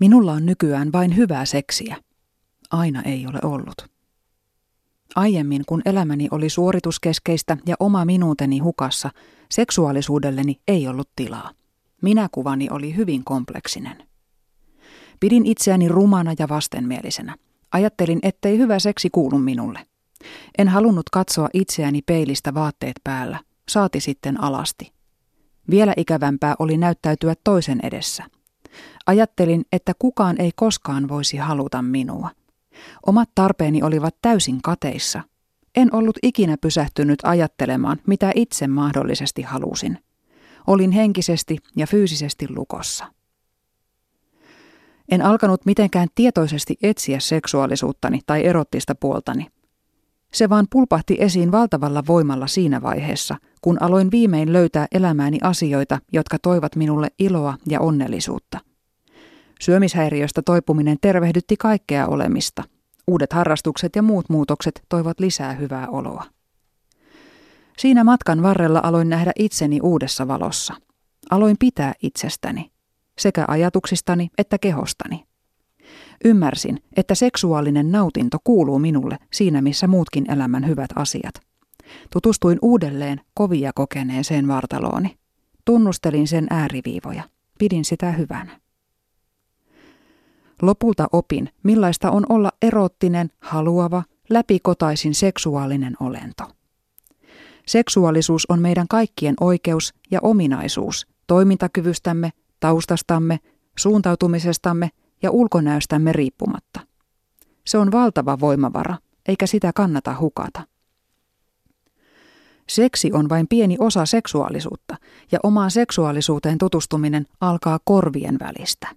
Minulla on nykyään vain hyvää seksiä. Aina ei ole ollut. Aiemmin, kun elämäni oli suorituskeskeistä ja oma minuuteni hukassa, seksuaalisuudelleni ei ollut tilaa. Minäkuvani oli hyvin kompleksinen. Pidin itseäni rumana ja vastenmielisenä. Ajattelin, ettei hyvä seksi kuulu minulle. En halunnut katsoa itseäni peilistä vaatteet päällä, saati sitten alasti. Vielä ikävämpää oli näyttäytyä toisen edessä. Ajattelin, että kukaan ei koskaan voisi haluta minua. Omat tarpeeni olivat täysin kateissa. En ollut ikinä pysähtynyt ajattelemaan, mitä itse mahdollisesti halusin. Olin henkisesti ja fyysisesti lukossa. En alkanut mitenkään tietoisesti etsiä seksuaalisuuttani tai erottista puoltani. Se vaan pulpahti esiin valtavalla voimalla siinä vaiheessa, kun aloin viimein löytää elämääni asioita, jotka toivat minulle iloa ja onnellisuutta. Syömishäiriöstä toipuminen tervehdytti kaikkea olemista. Uudet harrastukset ja muut muutokset toivat lisää hyvää oloa. Siinä matkan varrella aloin nähdä itseni uudessa valossa. Aloin pitää itsestäni, sekä ajatuksistani että kehostani. Ymmärsin, että seksuaalinen nautinto kuuluu minulle siinä missä muutkin elämän hyvät asiat. Tutustuin uudelleen kovia kokeneeseen vartalooni. Tunnustelin sen ääriviivoja. Pidin sitä hyvänä. Lopulta opin, millaista on olla eroottinen, haluava, läpikotaisin seksuaalinen olento. Seksuaalisuus on meidän kaikkien oikeus ja ominaisuus toimintakyvystämme, taustastamme, suuntautumisestamme ja ulkonäöstämme riippumatta. Se on valtava voimavara, eikä sitä kannata hukata. Seksi on vain pieni osa seksuaalisuutta, ja omaan seksuaalisuuteen tutustuminen alkaa korvien välistä.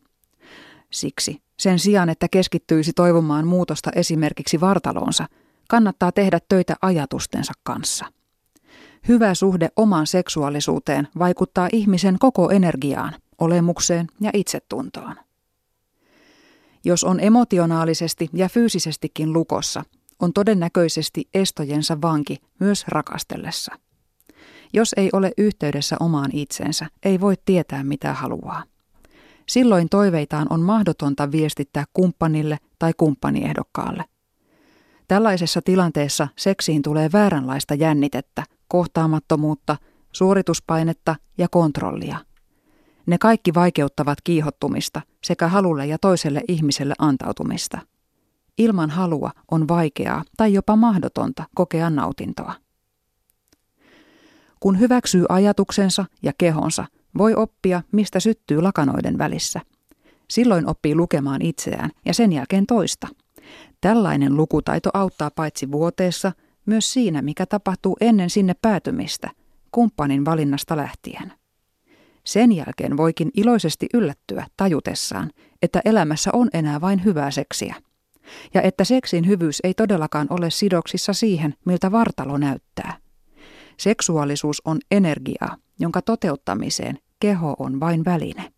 Siksi, sen sijaan että keskittyisi toivomaan muutosta esimerkiksi vartaloonsa, kannattaa tehdä töitä ajatustensa kanssa. Hyvä suhde omaan seksuaalisuuteen vaikuttaa ihmisen koko energiaan, olemukseen ja itsetuntoon. Jos on emotionaalisesti ja fyysisestikin lukossa, on todennäköisesti estojensa vanki myös rakastellessa. Jos ei ole yhteydessä omaan itsensä, ei voi tietää mitä haluaa. Silloin toiveitaan on mahdotonta viestittää kumppanille tai kumppaniehdokkaalle. Tällaisessa tilanteessa seksiin tulee vääränlaista jännitettä, kohtaamattomuutta, suorituspainetta ja kontrollia. Ne kaikki vaikeuttavat kiihottumista sekä halulle ja toiselle ihmiselle antautumista. Ilman halua on vaikeaa tai jopa mahdotonta kokea nautintoa. Kun hyväksyy ajatuksensa ja kehonsa, voi oppia, mistä syttyy lakanoiden välissä. Silloin oppii lukemaan itseään ja sen jälkeen toista. Tällainen lukutaito auttaa paitsi vuoteessa, myös siinä, mikä tapahtuu ennen sinne päätymistä, kumppanin valinnasta lähtien. Sen jälkeen voikin iloisesti yllättyä tajutessaan, että elämässä on enää vain hyvää seksiä. Ja että seksin hyvyys ei todellakaan ole sidoksissa siihen, miltä vartalo näyttää. Seksuaalisuus on energiaa, jonka toteuttamiseen keho on vain väline.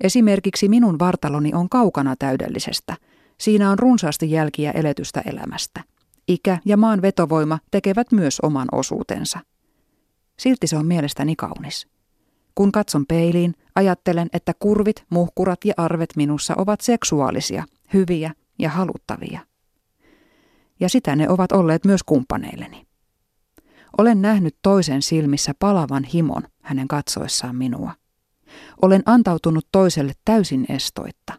Esimerkiksi minun vartaloni on kaukana täydellisestä. Siinä on runsaasti jälkiä eletystä elämästä. Ikä ja maan vetovoima tekevät myös oman osuutensa. Silti se on mielestäni kaunis. Kun katson peiliin, ajattelen, että kurvit, muhkurat ja arvet minussa ovat seksuaalisia, hyviä ja haluttavia. Ja sitä ne ovat olleet myös kumppaneilleni. Olen nähnyt toisen silmissä palavan himon hänen katsoessaan minua. Olen antautunut toiselle täysin estoitta.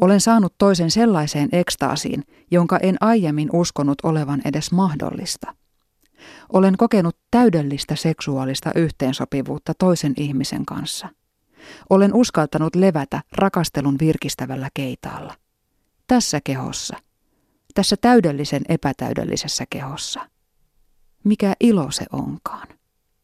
Olen saanut toisen sellaiseen ekstaasiin, jonka en aiemmin uskonut olevan edes mahdollista. Olen kokenut täydellistä seksuaalista yhteensopivuutta toisen ihmisen kanssa. Olen uskaltanut levätä rakastelun virkistävällä keitaalla. Tässä kehossa. Tässä täydellisen epätäydellisessä kehossa. Mikä ilo se onkaan.